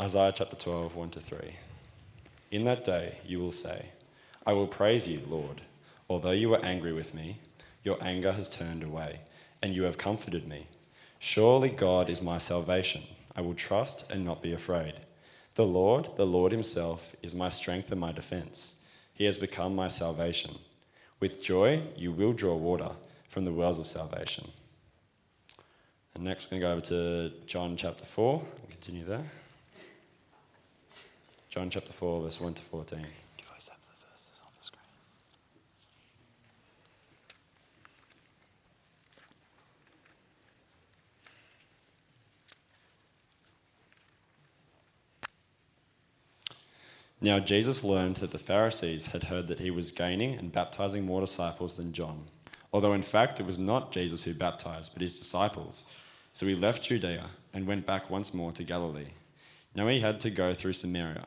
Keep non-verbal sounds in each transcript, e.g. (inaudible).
Isaiah chapter 12, 1 to 3. In that day you will say, I will praise you, Lord. Although you were angry with me, your anger has turned away, and you have comforted me. Surely God is my salvation. I will trust and not be afraid. The Lord, the Lord Himself, is my strength and my defense. He has become my salvation. With joy you will draw water from the wells of salvation. And next we're going to go over to John chapter 4. We'll continue there. John chapter 4, verse 1 to 14. Do you guys have the verses on the screen? Now Jesus learned that the Pharisees had heard that he was gaining and baptizing more disciples than John, although in fact it was not Jesus who baptized, but his disciples. So he left Judea and went back once more to Galilee. Now he had to go through Samaria.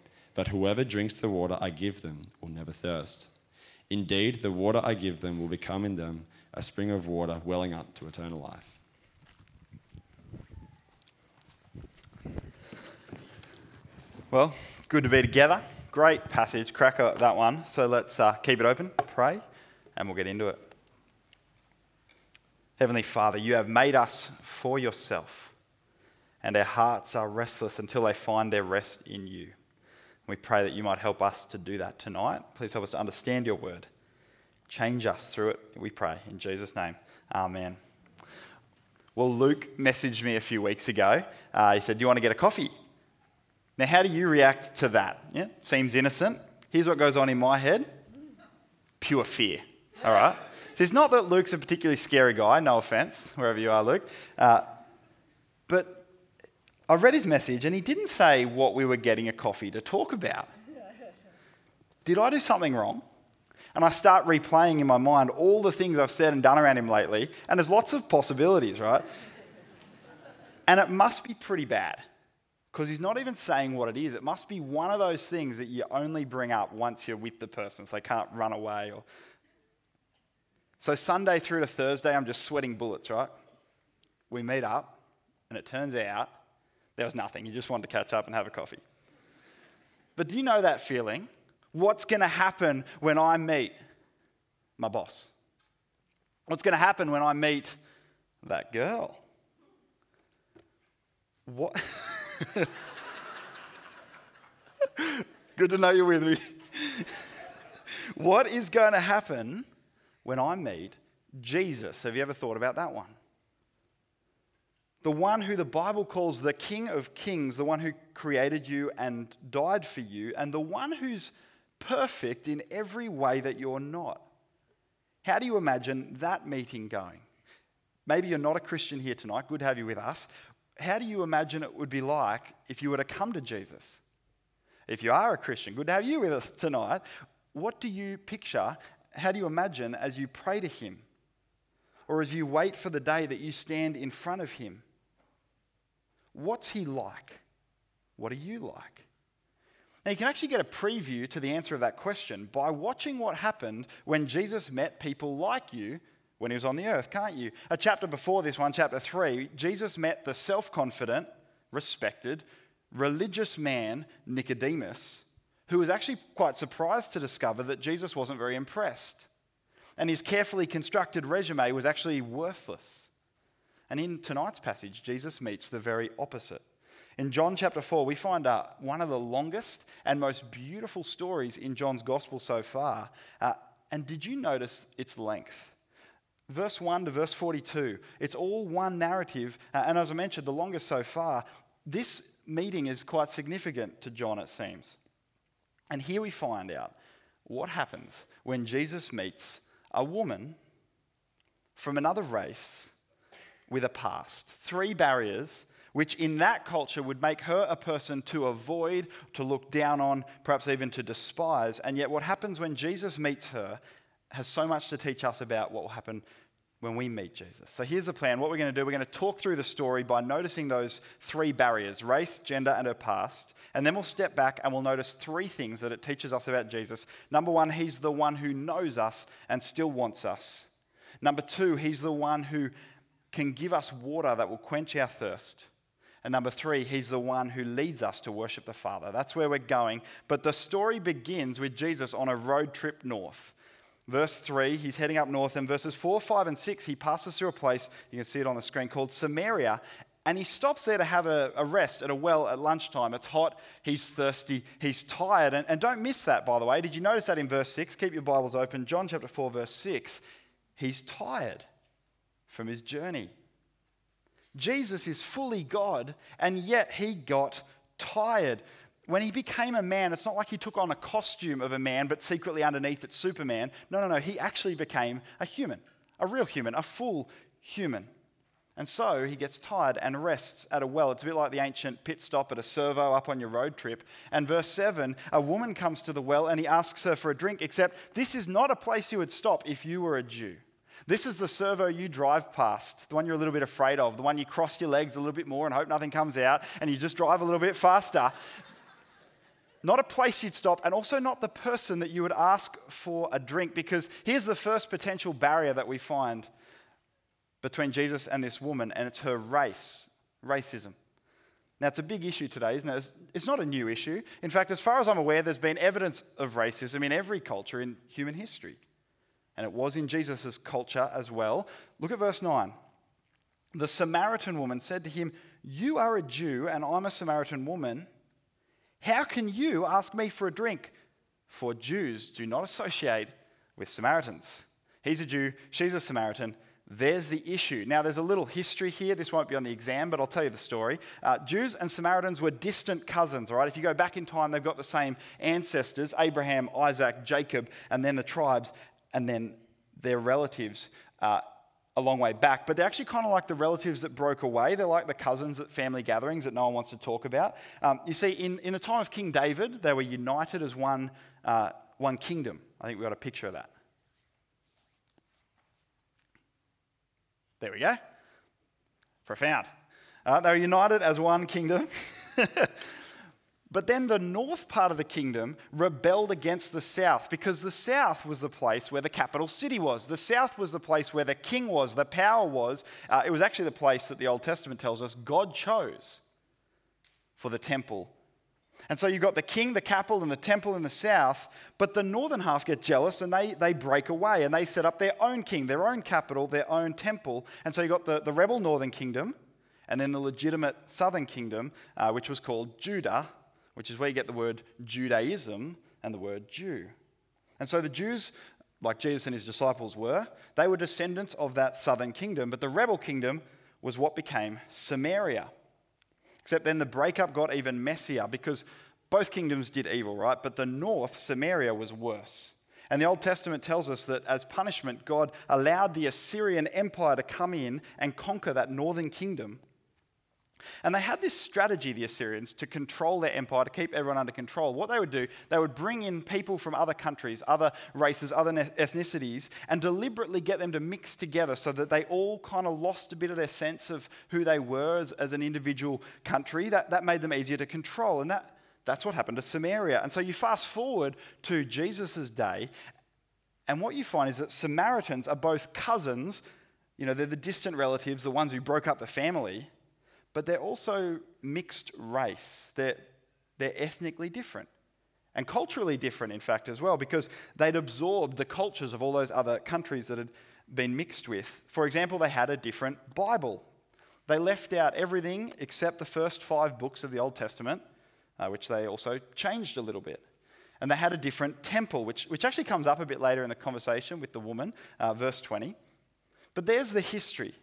but whoever drinks the water I give them will never thirst. Indeed, the water I give them will become in them a spring of water welling up to eternal life. Well, good to be together. Great passage, cracker that one. So let's uh, keep it open, pray, and we'll get into it. Heavenly Father, you have made us for yourself, and our hearts are restless until they find their rest in you. We pray that you might help us to do that tonight. Please help us to understand your word. Change us through it, we pray. In Jesus' name, amen. Well, Luke messaged me a few weeks ago. Uh, he said, Do you want to get a coffee? Now, how do you react to that? Yeah, seems innocent. Here's what goes on in my head pure fear. All right? So it's not that Luke's a particularly scary guy, no offense, wherever you are, Luke. Uh, but I read his message and he didn't say what we were getting a coffee to talk about. Did I do something wrong? And I start replaying in my mind all the things I've said and done around him lately, and there's lots of possibilities, right? And it must be pretty bad because he's not even saying what it is. It must be one of those things that you only bring up once you're with the person so they can't run away. Or... So, Sunday through to Thursday, I'm just sweating bullets, right? We meet up, and it turns out there was nothing. He just wanted to catch up and have a coffee. But do you know that feeling? What's going to happen when I meet my boss? What's going to happen when I meet that girl? What? (laughs) Good to know you're with me. what is going to happen when I meet Jesus? Have you ever thought about that one? The one who the Bible calls the King of Kings, the one who created you and died for you, and the one who's perfect in every way that you're not. How do you imagine that meeting going? Maybe you're not a Christian here tonight. Good to have you with us how do you imagine it would be like if you were to come to Jesus? If you are a Christian, good to have you with us tonight. What do you picture? How do you imagine as you pray to Him? Or as you wait for the day that you stand in front of Him? What's He like? What are you like? Now, you can actually get a preview to the answer of that question by watching what happened when Jesus met people like you when he was on the earth, can't you? A chapter before this one, chapter 3, Jesus met the self confident, respected, religious man, Nicodemus, who was actually quite surprised to discover that Jesus wasn't very impressed. And his carefully constructed resume was actually worthless. And in tonight's passage, Jesus meets the very opposite. In John chapter 4, we find uh, one of the longest and most beautiful stories in John's gospel so far. Uh, and did you notice its length? Verse 1 to verse 42, it's all one narrative. Uh, and as I mentioned, the longest so far. This meeting is quite significant to John, it seems. And here we find out what happens when Jesus meets a woman from another race with a past. Three barriers which in that culture would make her a person to avoid, to look down on, perhaps even to despise. And yet, what happens when Jesus meets her has so much to teach us about what will happen when we meet Jesus. So here's the plan. What we're going to do, we're going to talk through the story by noticing those three barriers race, gender, and her past. And then we'll step back and we'll notice three things that it teaches us about Jesus. Number one, he's the one who knows us and still wants us. Number two, he's the one who can give us water that will quench our thirst. And number three, he's the one who leads us to worship the Father. That's where we're going. But the story begins with Jesus on a road trip north. Verse 3, he's heading up north, and verses 4, 5, and 6, he passes through a place, you can see it on the screen, called Samaria, and he stops there to have a, a, rest at a well at lunchtime. It's hot, he's thirsty, he's tired. And, and don't miss that, by the way. Did you notice that in verse 6? Keep your Bibles open. John chapter 4, verse 6. He's tired from his journey. Jesus is fully God, and yet he got tired when he became a man, it's not like he took on a costume of a man, but secretly underneath it's Superman. No, no, no. He actually became a human, a real human, a full human. And so he gets tired and rests at a well. It's a bit like the ancient pit stop at a servo up on your road trip. And verse 7 a woman comes to the well and he asks her for a drink, except this is not a place you would stop if you were a Jew. This is the servo you drive past, the one you're a little bit afraid of, the one you cross your legs a little bit more and hope nothing comes out, and you just drive a little bit faster not a place you'd stop, and also not the person that you would ask for a drink, because here's the first potential barrier that we find between Jesus and this woman, and it's her race, racism. Now, it's a big issue today, isn't it? It's not a new issue. In fact, as far as I'm aware, there's been evidence of racism in every culture in human history. And it was in Jesus' culture as well. Look at verse 9. The Samaritan woman said to him, You are a Jew, and I'm a Samaritan woman. How can you ask me for a drink? For Jews do not associate with Samaritans. He's a Jew, she's a Samaritan. There's the issue. Now, there's a little history here. This won't be on the exam, but I'll tell you the story. Uh, Jews and Samaritans were distant cousins, all right? If you go back in time, they've got the same ancestors Abraham, Isaac, Jacob, and then the tribes, and then their relatives. A long way back, but they're actually kind of like the relatives that broke away. They're like the cousins at family gatherings that no one wants to talk about. Um, you see, in, in the time of King David, they were united as one, uh, one kingdom. I think we've got a picture of that. There we go. Profound. Uh, they were united as one kingdom. (laughs) But then the north part of the kingdom rebelled against the south because the south was the place where the capital city was. The south was the place where the king was, the power was. Uh, it was actually the place that the Old Testament tells us God chose for the temple. And so you've got the king, the capital, and the temple in the south, but the northern half get jealous and they, they break away and they set up their own king, their own capital, their own temple. And so you've got the, the rebel northern kingdom and then the legitimate southern kingdom, uh, which was called Judah which is where you get the word Judaism and the word Jew. And so the Jews, like Jesus and his disciples were, they were descendants of that southern kingdom, but the rebel kingdom was what became Samaria. Except then the breakup got even messier because both kingdoms did evil, right? But the north, Samaria, was worse. And the Old Testament tells us that as punishment, God allowed the Assyrian Empire to come in and conquer that northern kingdom and they had this strategy, the Assyrians, to control their empire, to keep everyone under control. What they would do, they would bring in people from other countries, other races, other ethnicities, and deliberately get them to mix together so that they all kind of lost a bit of their sense of who they were as, as an individual country. That, that made them easier to control. And that, that's what happened to Samaria. And so you fast forward to Jesus' day, and what you find is that Samaritans are both cousins, you know, they're the distant relatives, the ones who broke up the family but they're also mixed race. They're, they're ethnically different and culturally different, in fact, as well, because they'd absorbed the cultures of all those other countries that had been mixed with. For example, they had a different Bible. They left out everything except the first five books of the Old Testament, uh, which they also changed a little bit. And they had a different temple, which, which actually comes up a bit later in the conversation with the woman, uh, verse 20. But there's the history.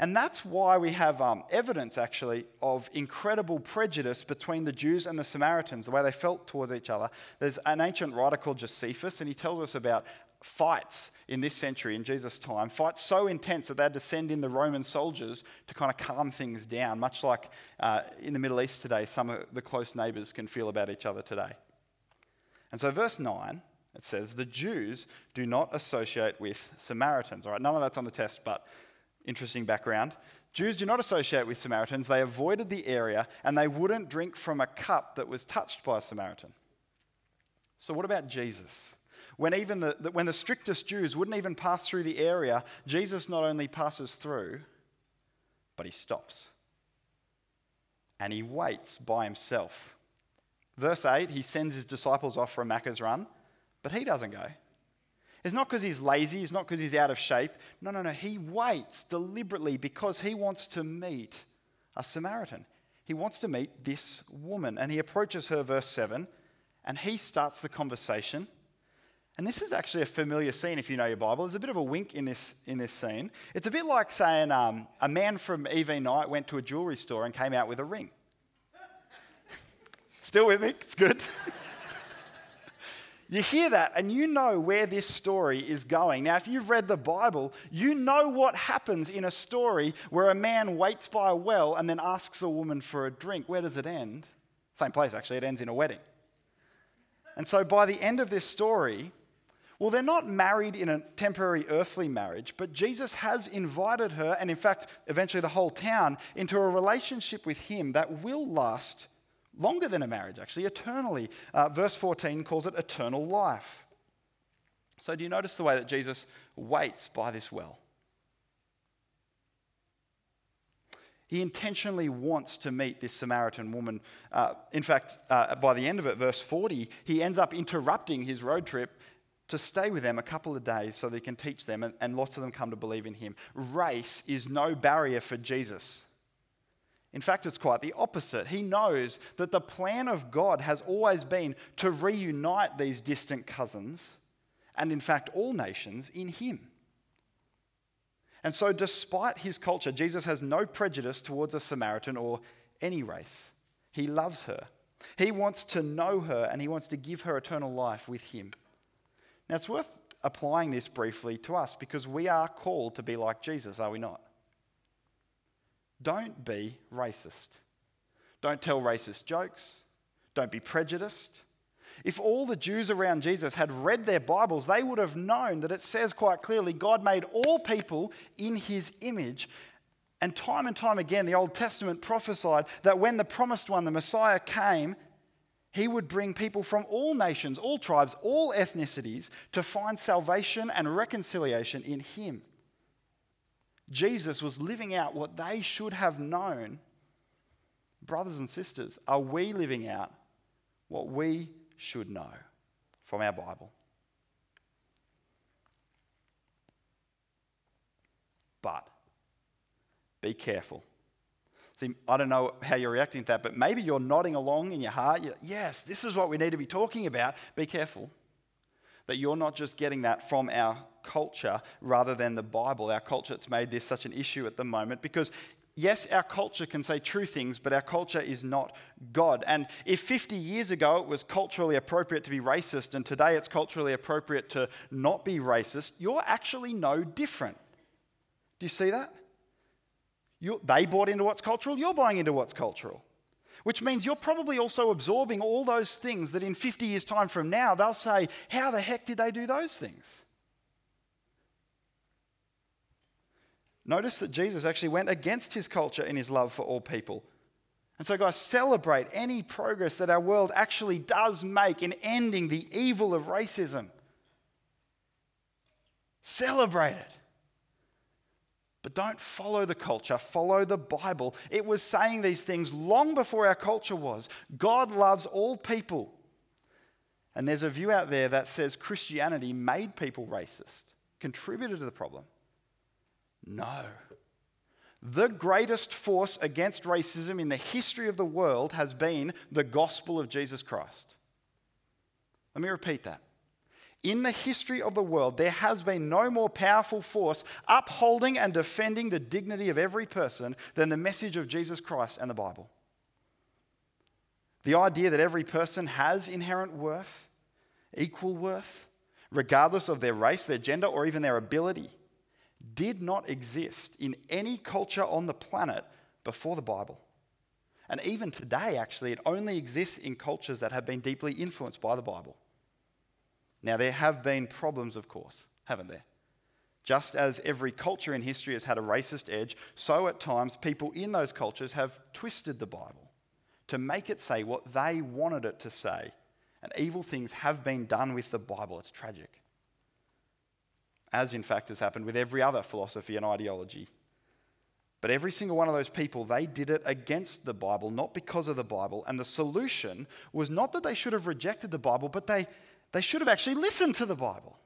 And that's why we have um, evidence, actually, of incredible prejudice between the Jews and the Samaritans, the way they felt towards each other. There's an ancient writer called Josephus, and he tells us about fights in this century, in Jesus' time, fights so intense that they had to send in the Roman soldiers to kind of calm things down, much like uh, in the Middle East today, some of the close neighbours can feel about each other today. And so, verse 9, it says, The Jews do not associate with Samaritans. All right, none of that's on the test, but interesting background. Jews do not associate with Samaritans. They avoided the area and they wouldn't drink from a cup that was touched by a Samaritan. So, what about Jesus? When, even the, when the strictest Jews wouldn't even pass through the area, Jesus not only passes through, but he stops. And he waits by himself. Verse 8, he sends his disciples off for a Macca's run, but he doesn't go. It's not because he's lazy, it's not because he's out of shape. No, no, no. He waits deliberately because he wants to meet a Samaritan. He wants to meet this woman. And he approaches her, verse 7, and he starts the conversation. And this is actually a familiar scene if you know your Bible. There's a bit of a wink in this, in this scene. It's a bit like saying um, a man from EV Night went to a jewelry store and came out with a ring. (laughs) Still with me? It's good. (laughs) You hear that and you know where this story is going. Now, if you've read the Bible, you know what happens in a story where a man waits by a well and then asks a woman for a drink. Where does it end? Same place, actually. It ends in a wedding. And so by the end of this story, well, they're not married in a temporary earthly marriage, but Jesus has invited her, and in fact, eventually the whole town, into a relationship with him that will last longer than a marriage, actually, eternally. Uh, verse 14 calls it eternal life. So, do you notice the way that Jesus waits by this well? He intentionally wants to meet this Samaritan woman. Uh, in fact, uh, by the end of it, verse 40, he ends up interrupting his road trip to stay with them a couple of days so that he can teach them, and, and lots of them come to believe in him. Race is no barrier for Jesus. In fact, it's quite the opposite. He knows that the plan of God has always been to reunite these distant cousins, and in fact, all nations, in Him. And so, despite his culture, Jesus has no prejudice towards a Samaritan or any race. He loves her. He wants to know her and he wants to give her eternal life with him. Now, it's worth applying this briefly to us because we are called to be like Jesus, are we not? Don't be racist. Don't tell racist jokes. Don't be prejudiced. If all the Jews around Jesus had read their Bibles, they would have known that it says quite clearly God made all people in his image. And time and time again, the Old Testament prophesied that when the promised one, the Messiah, came, he would bring people from all nations, all tribes, all ethnicities to find salvation and reconciliation in him. Jesus was living out what they should have known. Brothers and sisters, are we living out what we should know from our Bible? But be careful. See, I don't know how you're reacting to that, but maybe you're nodding along in your heart. Yes, this is what we need to be talking about. Be careful that you're not just getting that from our culture rather than the Bible. Our culture has made this such an issue at the moment because yes, our culture can say true things, but our culture is not God. And if 50 years ago it was culturally appropriate to be racist and today it's culturally appropriate to not be racist, you're actually no different. Do you see that? you they bought into what's cultural, you're buying into what's cultural which means you're probably also absorbing all those things that in 50 years' time from now, they'll say, How the heck did they do those things? Notice that Jesus actually went against his culture in his love for all people. And so, guys, celebrate any progress that our world actually does make in ending the evil of racism. Celebrate it. But don't follow the culture, follow the Bible. It was saying these things long before our culture was. God loves all people. And there's a view out there that says Christianity made people racist, contributed to the problem. No. The greatest force against racism in the history of the world has been the gospel of Jesus Christ. Let me repeat that. In the history of the world, there has been no more powerful force upholding and defending the dignity of every person than the message of Jesus Christ and the Bible. The idea that every person has inherent worth, equal worth, regardless of their race, their gender, or even their ability, did not exist in any culture on the planet before the Bible. And even today, actually, it only exists in cultures that have been deeply influenced by the Bible. Now, there have been problems, of course, haven't there? Just as every culture in history has had a racist edge, so at times people in those cultures have twisted the Bible to make it say what they wanted it to say. And evil things have been done with the Bible. It's tragic. As, in fact, has happened with every other philosophy and ideology. But every single one of those people, they did it against the Bible, not because of the Bible. And the solution was not that they should have rejected the Bible, but they they should have actually listened to the Bible.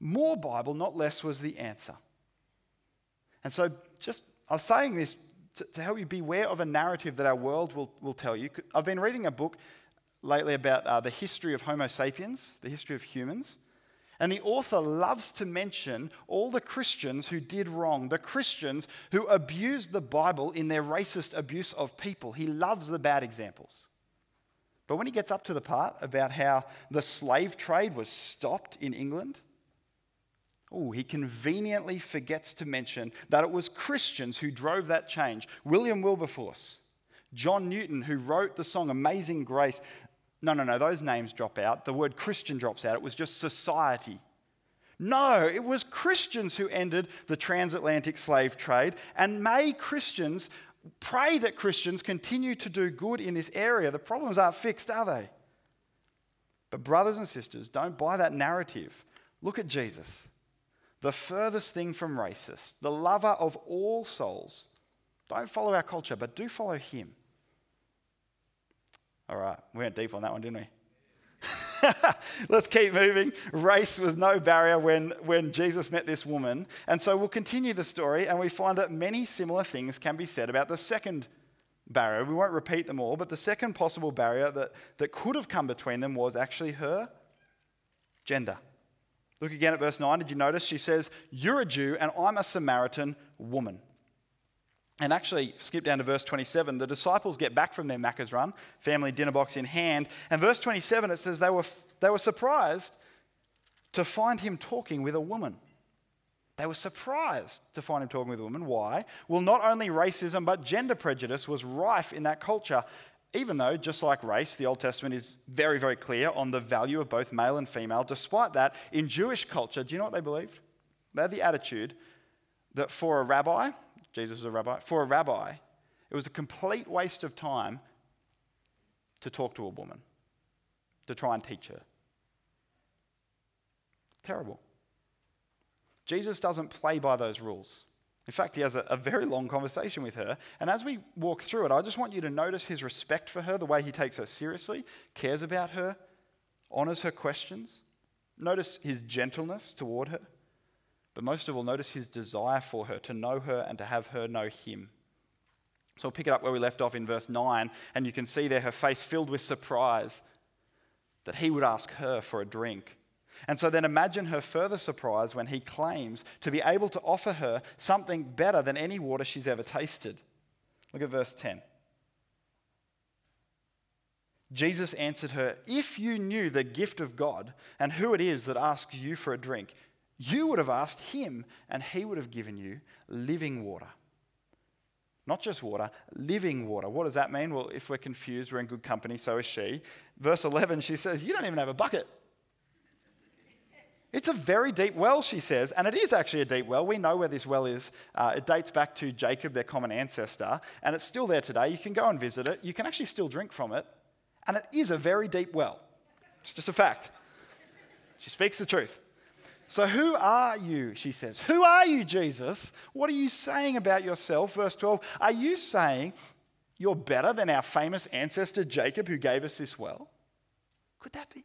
More Bible, not less, was the answer. And so, just I was saying this to, to help you beware of a narrative that our world will, will tell you. I've been reading a book lately about uh, the history of Homo sapiens, the history of humans. And the author loves to mention all the Christians who did wrong, the Christians who abused the Bible in their racist abuse of people. He loves the bad examples. But when he gets up to the part about how the slave trade was stopped in England, oh, he conveniently forgets to mention that it was Christians who drove that change. William Wilberforce, John Newton, who wrote the song Amazing Grace. No, no, no, those names drop out. The word Christian drops out. It was just society. No, it was Christians who ended the transatlantic slave trade, and may Christians pray that Christians continue to do good in this area. The problems aren't fixed, are they? But, brothers and sisters, don't buy that narrative. Look at Jesus, the furthest thing from racist, the lover of all souls. Don't follow our culture, but do follow him. All right, we went deep on that one, didn't we? (laughs) Let's keep moving. Race was no barrier when, when Jesus met this woman. And so we'll continue the story, and we find that many similar things can be said about the second barrier. We won't repeat them all, but the second possible barrier that, that could have come between them was actually her gender. Look again at verse 9. Did you notice? She says, You're a Jew, and I'm a Samaritan woman. And actually, skip down to verse 27. The disciples get back from their Macca's run, family dinner box in hand. And verse 27, it says they were, they were surprised to find him talking with a woman. They were surprised to find him talking with a woman. Why? Well, not only racism, but gender prejudice was rife in that culture. Even though, just like race, the Old Testament is very, very clear on the value of both male and female, despite that, in Jewish culture, do you know what they believed? They had the attitude that for a rabbi, Jesus was a rabbi. For a rabbi, it was a complete waste of time to talk to a woman, to try and teach her. Terrible. Jesus doesn't play by those rules. In fact, he has a, a, very long conversation with her. And as we walk through it, I just want you to notice his respect for her, the way he takes her seriously, cares about her, honors her questions. Notice his gentleness toward her. But most of all, notice his desire for her, to know her and to have her know him. So we'll pick it up where we left off in verse 9, and you can see there her face filled with surprise that he would ask her for a drink. And so then imagine her further surprise when he claims to be able to offer her something better than any water she's ever tasted. Look at verse 10. Jesus answered her, If you knew the gift of God and who it is that asks you for a drink, you would have asked him, and he would have given you living water. Not just water, living water. What does that mean? Well, if we're confused, we're in good company, so is she. Verse 11, she says, You don't even have a bucket. It's a very deep well, she says, and it is actually a deep well. We know where this well is. Uh, it dates back to Jacob, their common ancestor, and it's still there today. You can go and visit it. You can actually still drink from it, and it is a very deep well. It's just a fact. She speaks the truth. So, who are you? She says. Who are you, Jesus? What are you saying about yourself? Verse 12. Are you saying you're better than our famous ancestor Jacob who gave us this well? Could that be?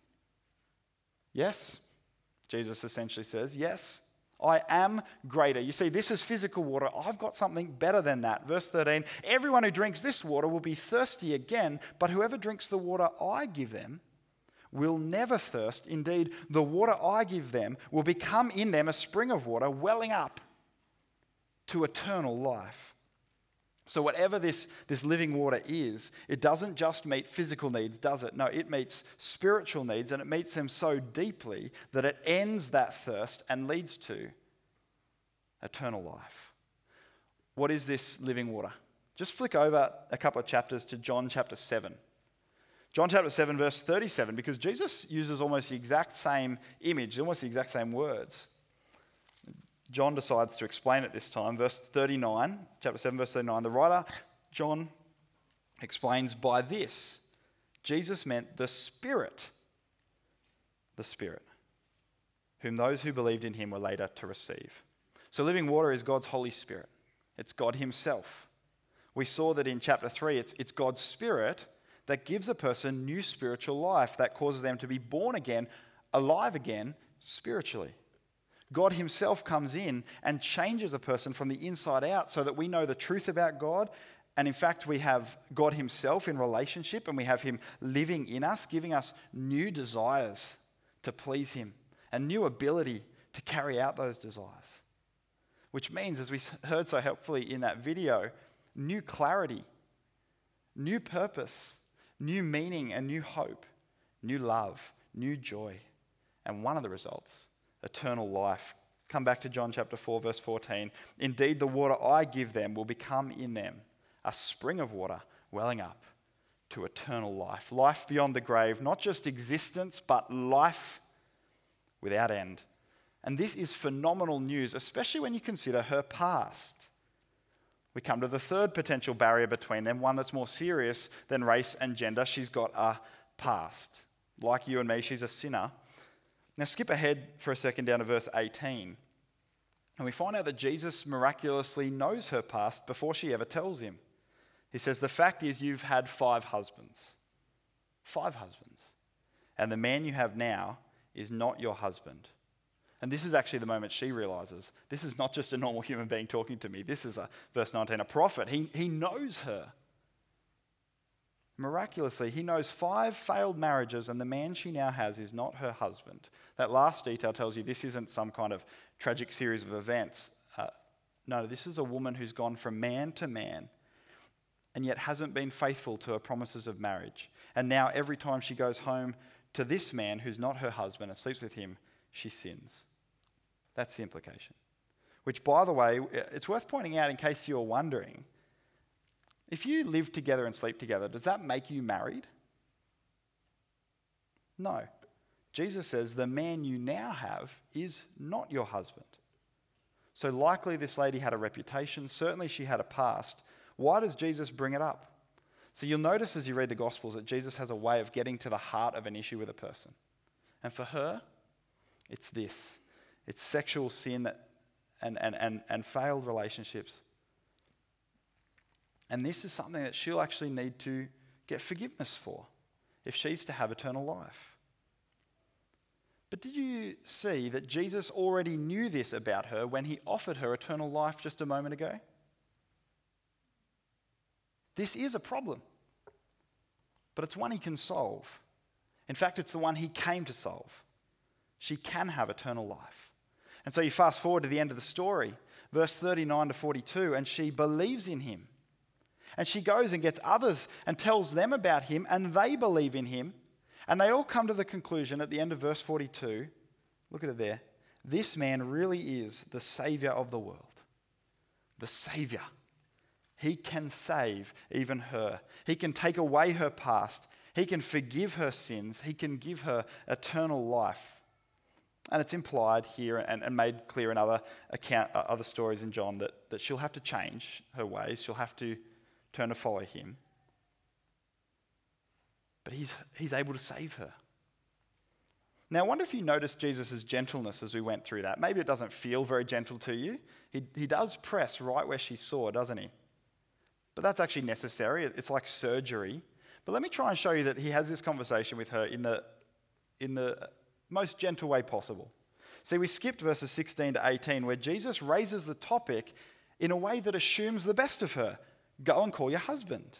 Yes, Jesus essentially says. Yes, I am greater. You see, this is physical water. I've got something better than that. Verse 13 Everyone who drinks this water will be thirsty again, but whoever drinks the water I give them will never thirst. Indeed, the water I give them will become in them a spring of water welling up to eternal life. So, whatever this, this living water is, it doesn't just meet physical needs, does it? No, it meets spiritual needs, and it meets them so deeply that it ends that thirst and leads to eternal life. What is this living water? Just flick over a couple of chapters to John chapter 7. John chapter 7, verse 37, because Jesus uses almost the exact same image, almost the exact same words. John decides to explain it this time. Verse 39, chapter 7, verse 39, the writer, John, explains by this Jesus meant the Spirit, the Spirit, whom those who believed in him were later to receive. So, living water is God's Holy Spirit, it's God Himself. We saw that in chapter 3, it's, it's God's Spirit that gives a person new spiritual life, that causes them to be born again, alive again spiritually. God Himself comes in and changes a person from the inside out so that we know the truth about God. And in fact, we have God Himself in relationship and we have Him living in us, giving us new desires to please Him and new ability to carry out those desires. Which means, as we heard so helpfully in that video, new clarity, new purpose, new meaning and new hope, new love, new joy. And one of the results, eternal life. Come back to John chapter 4, verse 14. Indeed, the water I give them will become in them a spring of water welling up to eternal life. Life beyond the grave, not just existence, but life without end. And this is phenomenal news, especially when you consider her past. We come to the third potential barrier between them, one that's more serious than race and gender. She's got a past. Like you and me, she's a sinner. Now, skip ahead for a second down to verse 18. And we find out that Jesus miraculously knows her past before she ever tells him. He says, The fact is, you've had five husbands. Five husbands. And the man you have now is not your husband. And this is actually the moment she realizes this is not just a normal human being talking to me. This is a, verse 19, a prophet. He, he knows her. Miraculously, he knows five failed marriages, and the man she now has is not her husband. That last detail tells you this isn't some kind of tragic series of events. Uh, no, this is a woman who's gone from man to man and yet hasn't been faithful to her promises of marriage. And now, every time she goes home to this man who's not her husband and sleeps with him, she sins. That's the implication. Which, by the way, it's worth pointing out in case you're wondering if you live together and sleep together, does that make you married? No. Jesus says the man you now have is not your husband. So, likely this lady had a reputation. Certainly, she had a past. Why does Jesus bring it up? So, you'll notice as you read the Gospels that Jesus has a way of getting to the heart of an issue with a person. And for her, it's this it's sexual sin that, and, and, and, and failed relationships. And this is something that she'll actually need to get forgiveness for if she's to have eternal life. But did you see that Jesus already knew this about her when he offered her eternal life just a moment ago? This is a problem, but it's one he can solve. In fact, it's the one he came to solve. She can have eternal life. And so you fast forward to the end of the story, verse 39 to 42, and she believes in him. And she goes and gets others and tells them about him, and they believe in him. And they all come to the conclusion at the end of verse 42 look at it there. This man really is the Savior of the world. The Savior. He can save even her. He can take away her past. He can forgive her sins. He can give her eternal life. And it's implied here and, and made clear in other, account, uh, other stories in John that, that she'll have to change her ways. She'll have to turn to follow him. But he's, he's able to save her. Now, I wonder if you noticed Jesus' gentleness as we went through that. Maybe it doesn't feel very gentle to you. He, he does press right where she saw, doesn't he? But that's actually necessary. It's like surgery. But let me try and show you that he has this conversation with her in the, in the most gentle way possible. See, we skipped verses 16 to 18 where Jesus raises the topic in a way that assumes the best of her go and call your husband.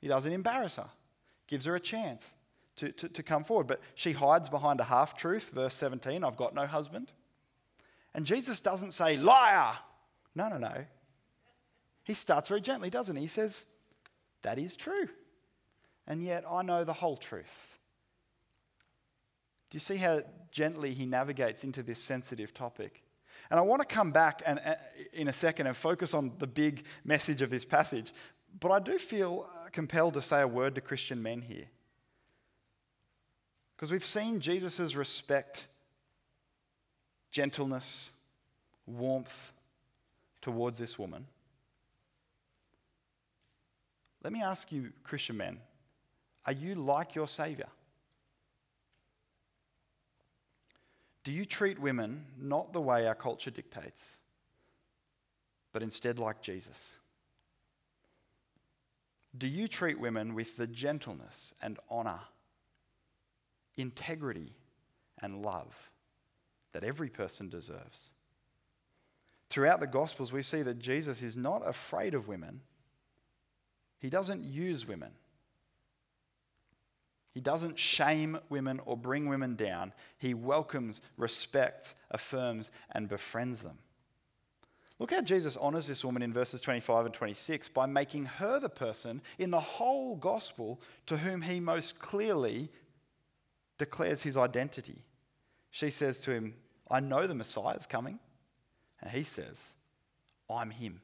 He doesn't embarrass her, gives her a chance to, to, to come forward. But she hides behind a half truth, verse 17 I've got no husband. And Jesus doesn't say, liar. No, no, no. He starts very gently, doesn't he? He says, That is true. And yet I know the whole truth. Do you see how gently he navigates into this sensitive topic? And I want to come back and, uh, in a second and focus on the big message of this passage. But I do feel uh, compelled to say a word to Christian men here. Because we've seen Jesus' respect, gentleness, warmth towards this woman. Let me ask you, Christian men, are you like your Savior? Do you treat women not the way our culture dictates, but instead like Jesus? Do you treat women with the gentleness and honour, integrity and love that every person deserves? Throughout the Gospels, we see that Jesus is not afraid of women, he doesn't use women. He doesn't shame women or bring women down. He welcomes, respects, affirms, and befriends them. Look how Jesus honors this woman in verses 25 and 26 by making her the person in the whole gospel to whom he most clearly declares his identity. She says to him, I know the Messiah is coming. And he says, I'm him.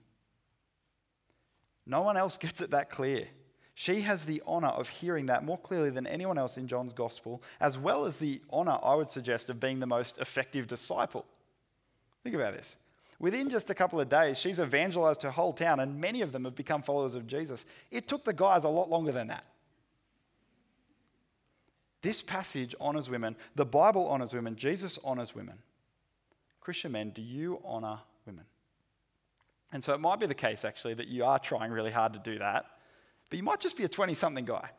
No one else gets it that clear. She has the honor of hearing that more clearly than anyone else in John's gospel, as well as the honor, I would suggest, of being the most effective disciple. Think about this. Within just a couple of days, she's evangelized her whole town, and many of them have become followers of Jesus. It took the guys a lot longer than that. This passage honors women. The Bible honors women. Jesus honors women. Christian men, do you honor women? And so it might be the case, actually, that you are trying really hard to do that, but you might just be a 20 something guy.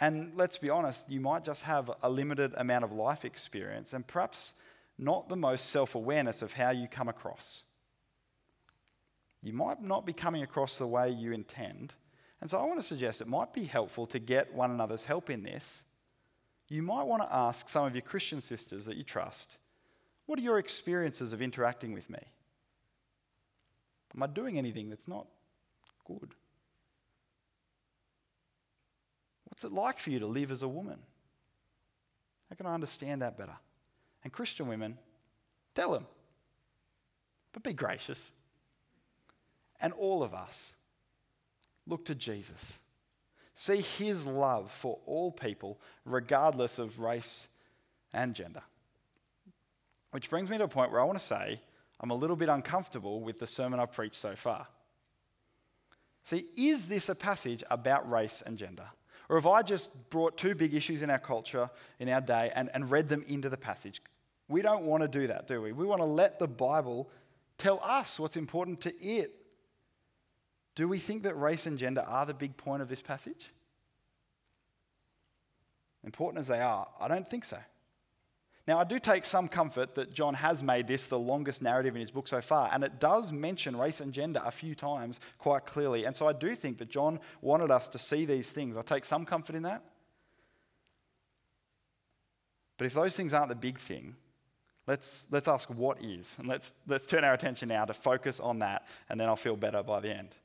And let's be honest, you might just have a limited amount of life experience and perhaps not the most self awareness of how you come across. You might not be coming across the way you intend. And so I want to suggest it might be helpful to get one another's help in this. You might want to ask some of your Christian sisters that you trust what are your experiences of interacting with me? Am I doing anything that's not good? What's it like for you to live as a woman? How can I understand that better? And Christian women, tell them, but be gracious. And all of us look to Jesus. See his love for all people, regardless of race and gender. Which brings me to a point where I want to say I'm a little bit uncomfortable with the sermon I've preached so far. See, is this a passage about race and gender? Or have I just brought two big issues in our culture, in our day, and, and read them into the passage? We don't want to do that, do we? We want to let the Bible tell us what's important to it. Do we think that race and gender are the big point of this passage? Important as they are, I don't think so. Now, I do take some comfort that John has made this the longest narrative in his book so far, and it does mention race and gender a few times quite clearly. And so I do think that John wanted us to see these things. I take some comfort in that. But if those things aren't the big thing, let's, let's ask what is. And let's, let's turn our attention now to focus on that, and then I'll feel better by the end.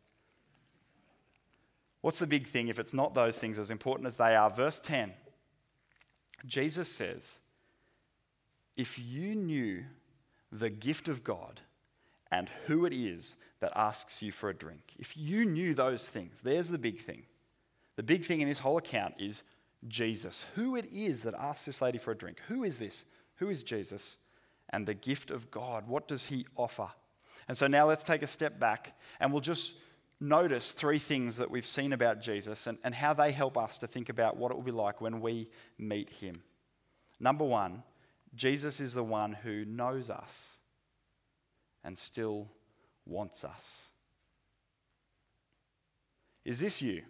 What's the big thing if it's not those things as important as they are? Verse 10 Jesus says, if you knew the gift of God and who it is that asks you for a drink, if you knew those things, there's the big thing. The big thing in this whole account is Jesus. Who it is that asks this lady for a drink. Who is this? Who is Jesus? And the gift of God. What does he offer? And so now let's take a step back and we'll just notice three things that we've seen about Jesus and, and how they help us to think about what it will be like when we meet him. Number one, Jesus is the one who knows us and still wants us. Is this you?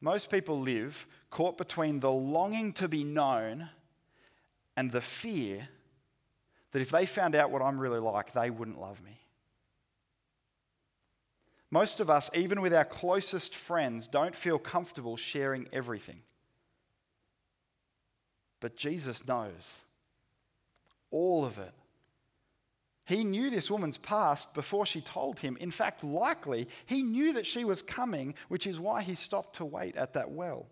Most people live caught between the longing to be known and the fear that if they found out what I'm really like, they wouldn't love me. Most of us, even with our closest friends, don't feel comfortable sharing everything. But Jesus knows all of it. He knew this woman's past before she told him. In fact, likely, he knew that she was coming, which is why he stopped to wait at that well.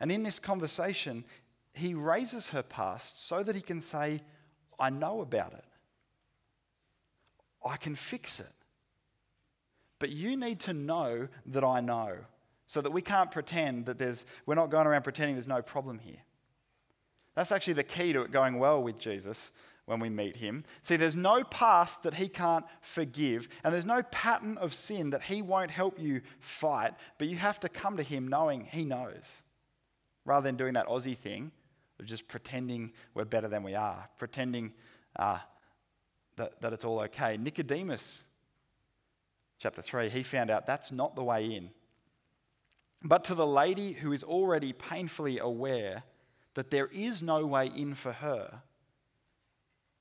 And in this conversation, he raises her past so that he can say, I know about it. I can fix it. But you need to know that I know so that we can't pretend that there's, we're not going around pretending there's no problem here. That's actually the key to it going well with Jesus when we meet him. See, there's no past that he can't forgive, and there's no pattern of sin that he won't help you fight, but you have to come to him knowing he knows, rather than doing that Aussie thing of just pretending we're better than we are, pretending uh, that, that it's all okay. Nicodemus, chapter 3, he found out that's not the way in. But to the lady who is already painfully aware that there is no way in for her,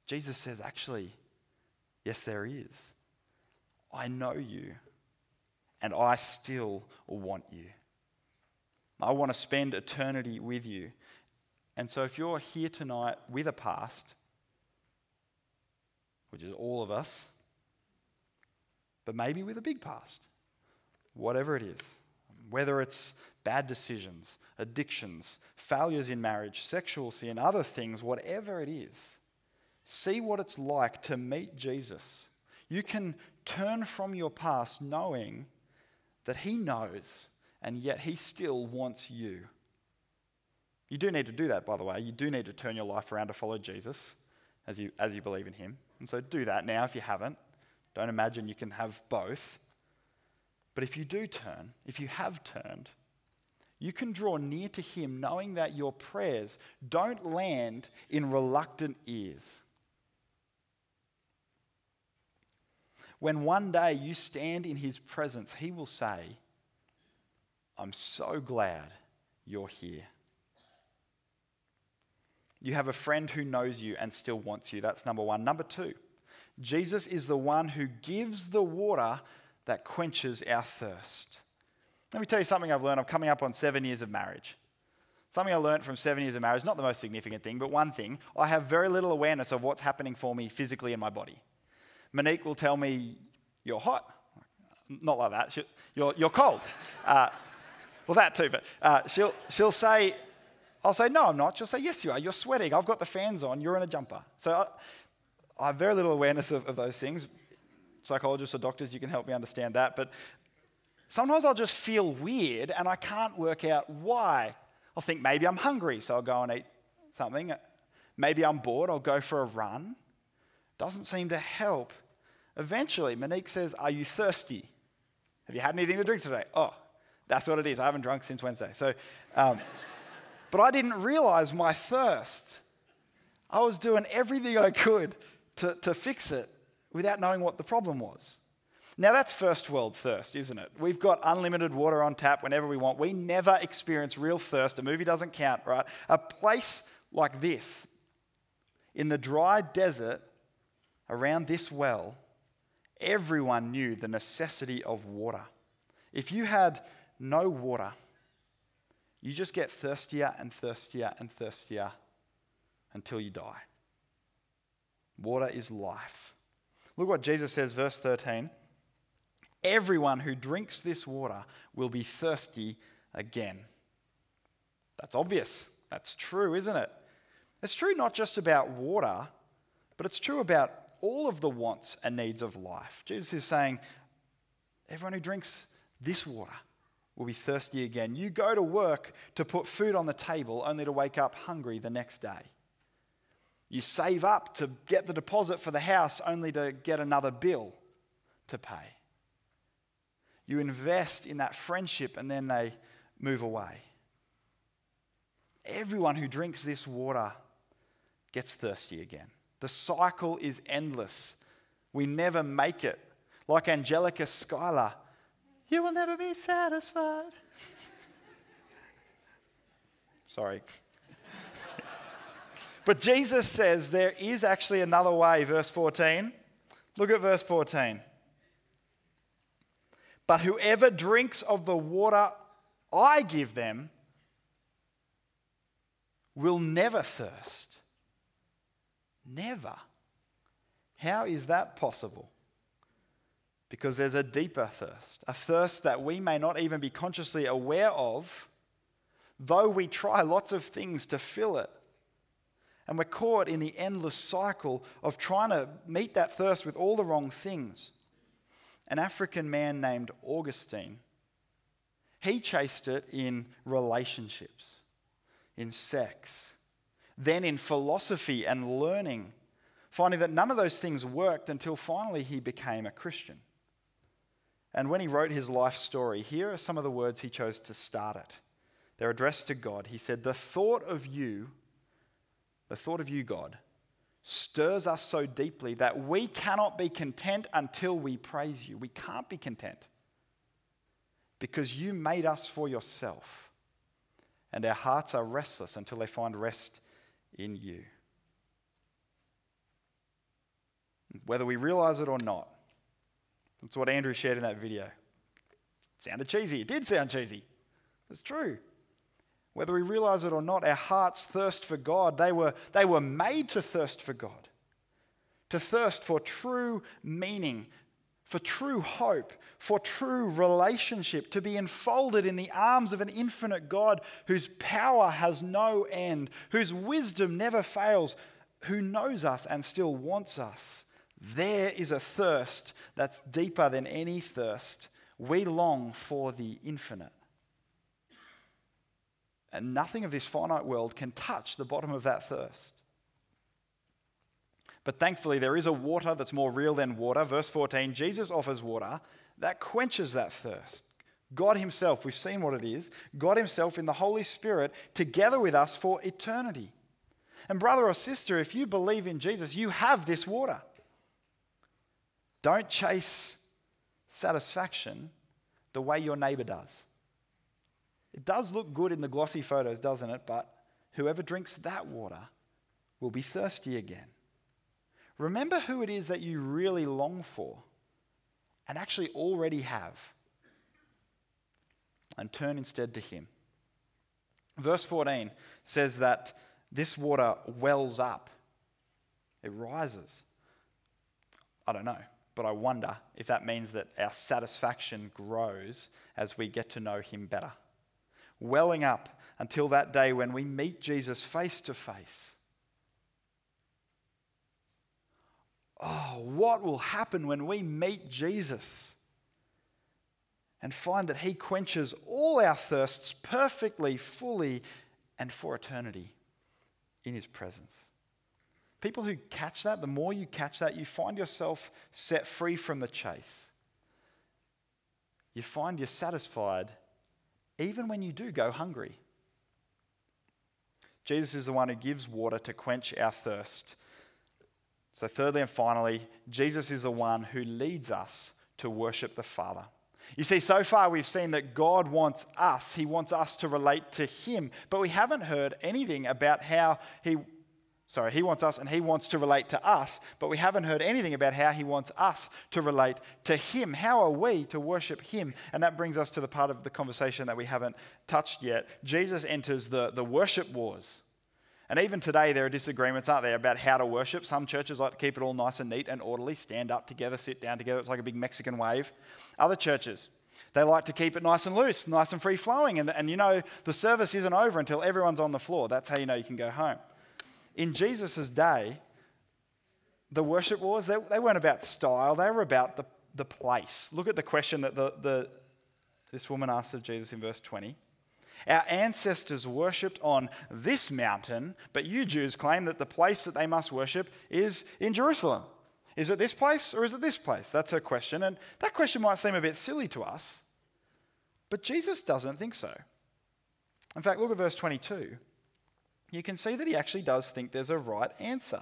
Jesus says, actually, yes, there is. I know you, and I still want you. I want to spend eternity with you. And so, if you're here tonight with a past, which is all of us, but maybe with a big past, whatever it is, whether it's bad decisions, addictions, failures in marriage, sexual sin, other things, whatever it is, see what it's like to meet Jesus. You can turn from your past knowing that He knows, and yet He still wants you. You do need to do that, by the way. You do need to turn your life around to follow Jesus as you, as you believe in Him. And so do that now if you haven't. Don't imagine you can have both. But if you do turn, if you have turned, you can draw near to Him knowing that your prayers don't land in reluctant ears. When one day you stand in His presence, He will say, I'm so glad you're here. You have a friend who knows you and still wants you. That's number one. Number two, Jesus is the one who gives the water that quenches our thirst. Let me tell you something I've learned. I'm coming up on seven years of marriage. Something I learned from seven years of marriage, not the most significant thing, but one thing, I have very little awareness of what's happening for me physically in my body. Monique will tell me, You're hot. Not like that. You're, you're cold. Uh, well, that too, but uh, she'll, she'll say, I'll say, No, I'm not. She'll say, Yes, you are. You're sweating. I've got the fans on. You're in a jumper. So I, I have very little awareness of, of those things. Psychologists or doctors, you can help me understand that. But Sometimes I'll just feel weird and I can't work out why. I'll think maybe I'm hungry, so I'll go and eat something. Maybe I'm bored, I'll go for a run. Doesn't seem to help. Eventually, Monique says, Are you thirsty? Have you had anything to drink today? Oh, that's what it is. I haven't drunk since Wednesday. So, um, (laughs) but I didn't realize my thirst. I was doing everything I could to, to fix it without knowing what the problem was. Now, that's first world thirst, isn't it? We've got unlimited water on tap whenever we want. We never experience real thirst. A movie doesn't count, right? A place like this, in the dry desert around this well, everyone knew the necessity of water. If you had no water, you just get thirstier and thirstier and thirstier until you die. Water is life. Look what Jesus says, verse 13. Everyone who drinks this water will be thirsty again. That's obvious. That's true, isn't it? It's true not just about water, but it's true about all of the wants and needs of life. Jesus is saying, everyone who drinks this water will be thirsty again. You go to work to put food on the table only to wake up hungry the next day. You save up to get the deposit for the house only to get another bill to pay. You invest in that friendship and then they move away. Everyone who drinks this water gets thirsty again. The cycle is endless. We never make it. Like Angelica Schuyler, you will never be satisfied. (laughs) Sorry. (laughs) But Jesus says there is actually another way, verse 14. Look at verse 14. But whoever drinks of the water I give them will never thirst. Never. How is that possible? Because there's a deeper thirst, a thirst that we may not even be consciously aware of, though we try lots of things to fill it. And we're caught in the endless cycle of trying to meet that thirst with all the wrong things. An African man named Augustine, he chased it in relationships, in sex, then in philosophy and learning, finding that none of those things worked until finally he became a Christian. And when he wrote his life story, here are some of the words he chose to start it. They're addressed to God. He said, The thought of you the thought of you, God, stirs us so deeply that we cannot be content until we praise you. We can't be content because you made us for yourself, and our hearts are restless until they find rest in you. Whether we realize it or not, that's what Andrew shared in that video. It sounded cheesy. It did sound cheesy. It's true. Whether we realize it or not, our hearts thirst for God. They were, they were made to thirst for God, to thirst for true meaning, for true hope, for true relationship, to be enfolded in the arms of an infinite God whose power has no end, whose wisdom never fails, who knows us and still wants us. There is a thirst that's deeper than any thirst. We long for the infinite. And nothing of this finite world can touch the bottom of that thirst. But thankfully, there is a water that's more real than water. Verse 14 Jesus offers water that quenches that thirst. God Himself, we've seen what it is, God Himself in the Holy Spirit together with us for eternity. And, brother or sister, if you believe in Jesus, you have this water. Don't chase satisfaction the way your neighbor does. It does look good in the glossy photos, doesn't it? But whoever drinks that water will be thirsty again. Remember who it is that you really long for and actually already have, and turn instead to Him. Verse 14 says that this water wells up, it rises. I don't know, but I wonder if that means that our satisfaction grows as we get to know Him better welling up until that day when we meet Jesus face to face. Oh, what will happen when we meet Jesus and find that He quenches all our thirsts perfectly, fully, and for eternity in His presence? People who catch that, the more you catch that, you find yourself set free from the chase. You find you're satisfied even when you do go hungry. Jesus is the one who gives water to quench our thirst. So, thirdly and finally, Jesus is the one who leads us to worship the Father. You see, so far we've seen that God wants us, He wants us to relate to Him, but we haven't heard anything about how He Sorry, he wants us and he wants to relate to us, but we haven't heard anything about how he wants us to relate to him. How are we to worship him? And that brings us to the part of the conversation that we haven't touched yet. Jesus enters the, the worship wars. And even today, there are disagreements, aren't there, about how to worship. Some churches like to keep it all nice and neat and orderly, stand up together, sit down together. It's like a big Mexican wave. Other churches, they like to keep it nice and loose, nice and free flowing. And, and you know, the service isn't over until everyone's on the floor. That's how you know you can go home in Jesus' day, the worship wars, they, they weren't about style, they were about the, the place. Look at the question that the, the, this woman asked of Jesus in verse 20. Our ancestors worshipped on this mountain, but you Jews claim that the place that they must worship is in Jerusalem. Is it this place or is it this place? That's her question. And that question might seem a bit silly to us, but Jesus doesn't think so. In fact, look at verse 22 you can see that he actually does think there's a right answer.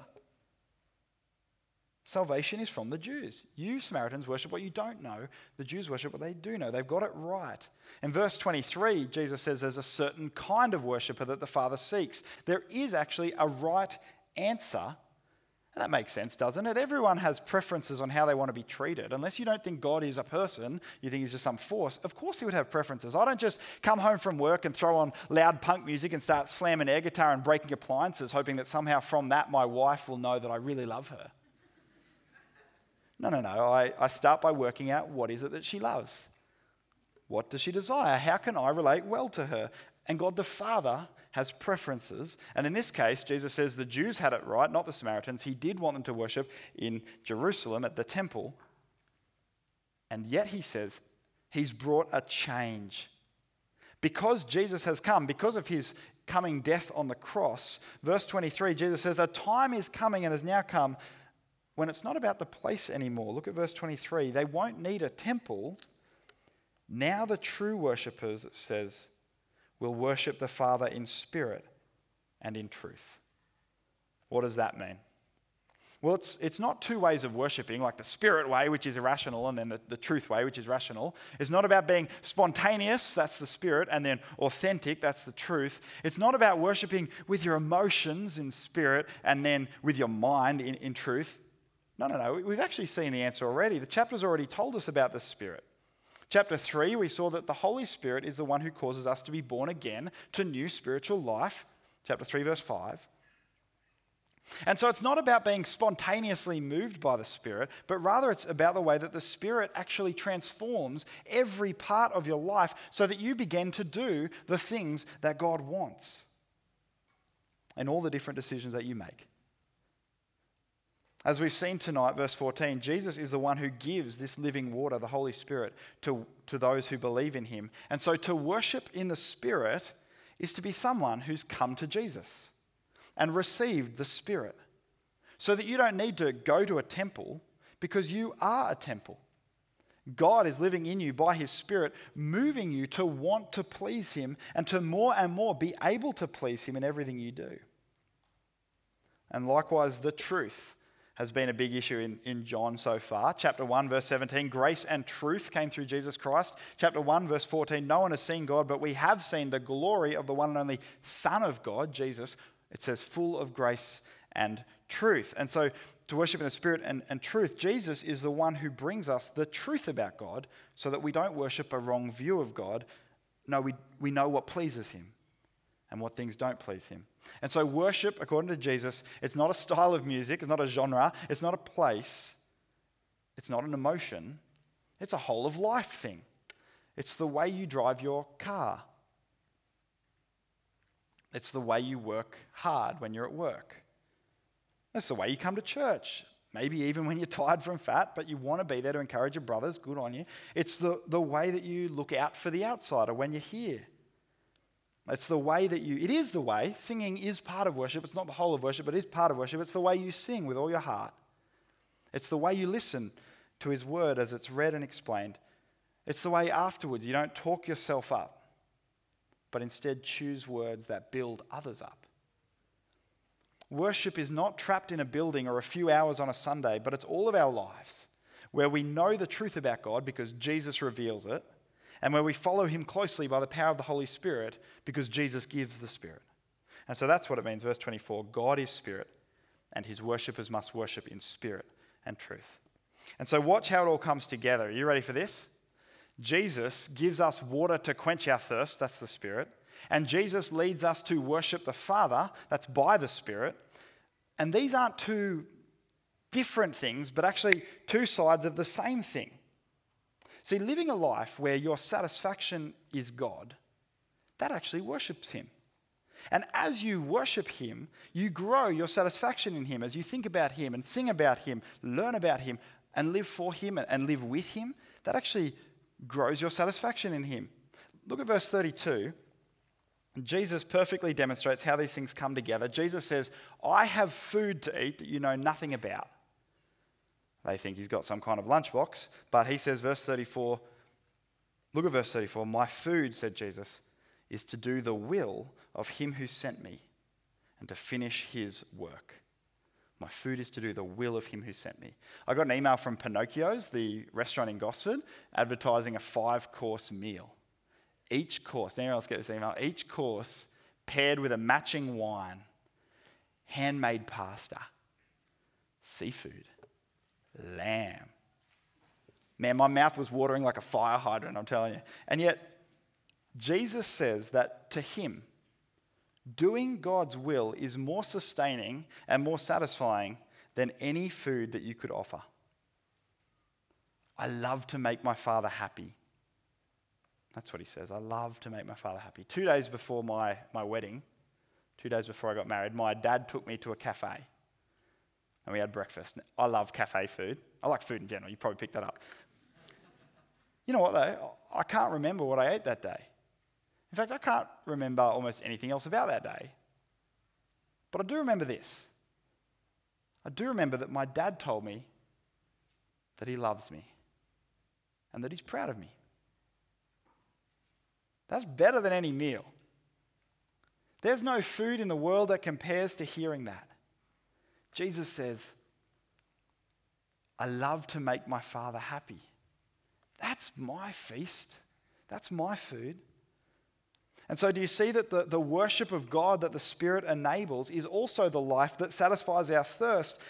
Salvation is from the Jews. You Samaritans worship what you don't know. The Jews worship what they do know. They've got it right. In verse 23, Jesus says there's a certain kind of worshiper that the Father seeks. There is actually a right answer. And that makes sense, doesn't it? Everyone has preferences on how they want to be treated. Unless you don't think God is a person, you think he's just some force, of course he would have preferences. I don't just come home from work and throw on loud punk music and start slamming air guitar and breaking appliances, hoping that somehow from that my wife will know that I really love her. No, no, no. I, I start by working out what is it that she loves? What does she desire? How can I relate well to her? And God the Father has preferences. And in this case, Jesus says the Jews had it right, not the Samaritans. He did want them to worship in Jerusalem at the temple. And yet he says he's brought a change. Because Jesus has come, because of his coming death on the cross, verse 23, Jesus says, A time is coming and has now come when it's not about the place anymore. Look at verse 23. They won't need a temple. Now the true worshippers, it says, will worship the Father in spirit and in truth. What does that mean? Well, it's, it's not two ways of worshipping, like the spirit way, which is irrational, and then the, the truth way, which is rational. It's not about being spontaneous, that's the spirit, and then authentic, that's the truth. It's not about worshipping with your emotions in spirit and then with your mind in, in truth. No, no, no. We've actually seen the answer already. The chapter's already told us about the Spirit. Chapter 3, we saw that the Holy Spirit is the one who causes us to be born again to new spiritual life. Chapter 3, verse 5. And so it's not about being spontaneously moved by the Spirit, but rather it's about the way that the Spirit actually transforms every part of your life so that you begin to do the things that God wants and all the different decisions that you make. As we've seen tonight, verse 14, Jesus is the one who gives this living water, the Holy Spirit, to, to those who believe in him. And so to worship in the Spirit is to be someone who's come to Jesus and received the Spirit. So that you don't need to go to a temple because you are a temple. God is living in you by his Spirit, moving you to want to please him and to more and more be able to please him in everything you do. And likewise, the truth has been a big issue in, in John so far. Chapter 1, verse 17, grace and truth came through Jesus Christ. Chapter 1, verse 14, no one has seen God, but we have seen the glory of the one and only Son of God, Jesus. It says, full of grace and truth. And so, to worship in the Spirit and, and truth, Jesus is the one who brings us the truth about God so that we don't worship a wrong view of God. No, we, we know what pleases Him and what things don't please Him. And so, worship, according to Jesus, it's not a style of music, it's not a genre, it's not a place, it's not an emotion, it's a whole of life thing. It's the way you drive your car, it's the way you work hard when you're at work, it's the way you come to church. Maybe even when you're tired from fat, but you want to be there to encourage your brothers, good on you. It's the, the way that you look out for the outsider when you're here. It's the way that you, it is the way. Singing is part of worship. It's not the whole of worship, but it is part of worship. It's the way you sing with all your heart. It's the way you listen to His word as it's read and explained. It's the way afterwards you don't talk yourself up, but instead choose words that build others up. Worship is not trapped in a building or a few hours on a Sunday, but it's all of our lives where we know the truth about God because Jesus reveals it and where we follow him closely by the power of the Holy Spirit because Jesus gives the Spirit. And so that's what it means. Verse 24 God is Spirit, and his worshippers must worship in spirit and truth. And so watch how it all comes together. Are you ready for this? Jesus gives us water to quench our thirst, that's the Spirit. And Jesus leads us to worship the Father, that's by the Spirit. And these aren't two different things, but actually two sides of the same thing. See, living a life where your satisfaction is God, that actually worships Him. And as you worship Him, you grow your satisfaction in Him as you think about Him and sing about Him, learn about Him, and live for Him and live with Him. That actually grows your satisfaction in Him. Look at verse 32. Jesus perfectly demonstrates how these things come together. Jesus says, I have food to eat that you know nothing about. They think he's got some kind of lunchbox. But he says, verse 34, look at verse 34. My food, said Jesus, is to do the will of him who sent me and to finish his work. My food is to do the will of him who sent me. I got an email from Pinocchio's, the restaurant in Gosford, advertising a five course meal. Each course, anyone else get this email? Each course paired with a matching wine, handmade pasta, seafood, lamb. Man, my mouth was watering like a fire hydrant, I'm telling you. And yet, Jesus says that to him, Doing God's will is more sustaining and more satisfying than any food that you could offer. I love to make my father happy. That's what he says. I love to make my father happy. Two days before my, my wedding, two days before I got married, my dad took me to a cafe and we had breakfast. I love cafe food. I like food in general. You probably picked that up. You know what, though? I can't remember what I ate that day. In fact, I can't remember almost anything else about that day. But I do remember this. I do remember that my dad told me that he loves me and that he's proud of me. That's better than any meal. There's no food in the world that compares to hearing that. Jesus says, I love to make my Father happy. That's my feast. That's my food. And so, do you see that the, the worship of God that the Spirit enables is also the life that satisfies our thirst?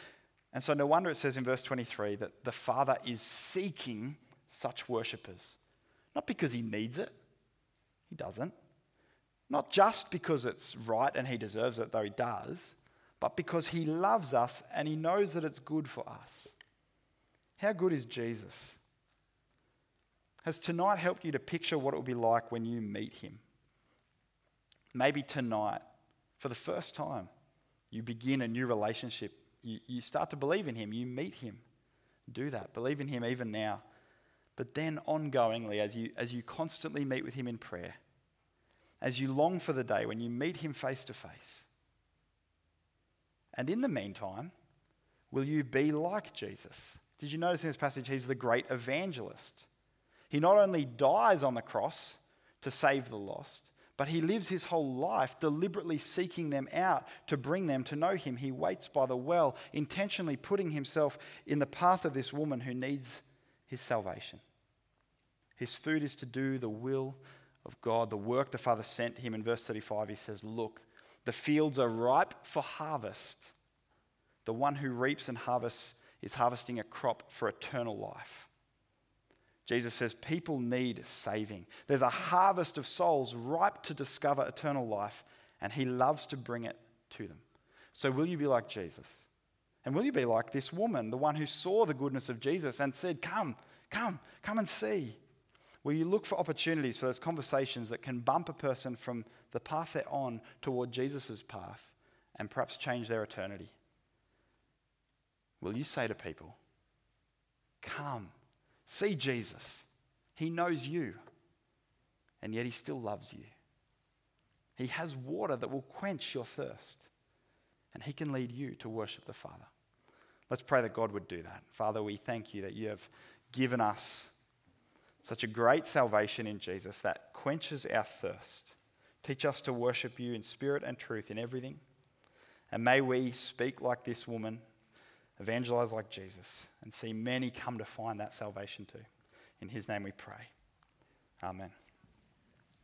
And so, no wonder it says in verse 23 that the Father is seeking such worshippers. Not because he needs it, he doesn't. Not just because it's right and he deserves it, though he does, but because he loves us and he knows that it's good for us. How good is Jesus? Has tonight helped you to picture what it will be like when you meet him? Maybe tonight, for the first time, you begin a new relationship. You, you start to believe in Him. You meet Him. Do that. Believe in Him even now. But then, ongoingly, as you, as you constantly meet with Him in prayer, as you long for the day when you meet Him face to face. And in the meantime, will you be like Jesus? Did you notice in this passage, He's the great evangelist? He not only dies on the cross to save the lost, but he lives his whole life deliberately seeking them out to bring them to know him. He waits by the well, intentionally putting himself in the path of this woman who needs his salvation. His food is to do the will of God, the work the Father sent him. In verse 35, he says, Look, the fields are ripe for harvest. The one who reaps and harvests is harvesting a crop for eternal life. Jesus says people need saving. There's a harvest of souls ripe to discover eternal life, and he loves to bring it to them. So, will you be like Jesus? And will you be like this woman, the one who saw the goodness of Jesus and said, Come, come, come and see? Will you look for opportunities for those conversations that can bump a person from the path they're on toward Jesus' path and perhaps change their eternity? Will you say to people, Come, See Jesus. He knows you, and yet he still loves you. He has water that will quench your thirst, and he can lead you to worship the Father. Let's pray that God would do that. Father, we thank you that you have given us such a great salvation in Jesus that quenches our thirst. Teach us to worship you in spirit and truth in everything. And may we speak like this woman evangelize like Jesus, and see many come to find that salvation too. In his name we pray. Amen.